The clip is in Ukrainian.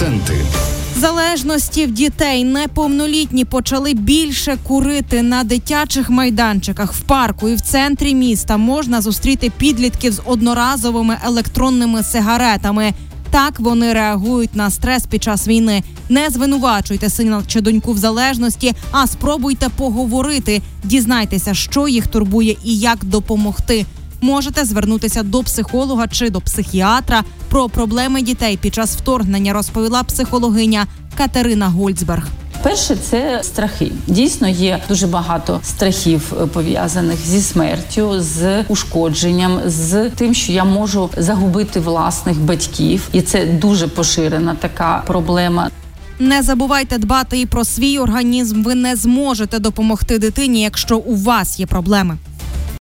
Акценти залежності в дітей неповнолітні почали більше курити на дитячих майданчиках в парку і в центрі міста можна зустріти підлітків з одноразовими електронними сигаретами. Так вони реагують на стрес під час війни. Не звинувачуйте сина чи доньку в залежності, а спробуйте поговорити. Дізнайтеся, що їх турбує і як допомогти. Можете звернутися до психолога чи до психіатра про проблеми дітей під час вторгнення. Розповіла психологиня Катерина Гольцберг. Перше це страхи. Дійсно, є дуже багато страхів е, пов'язаних зі смертю, з ушкодженням, з тим, що я можу загубити власних батьків, і це дуже поширена така проблема. Не забувайте дбати і про свій організм. Ви не зможете допомогти дитині, якщо у вас є проблеми.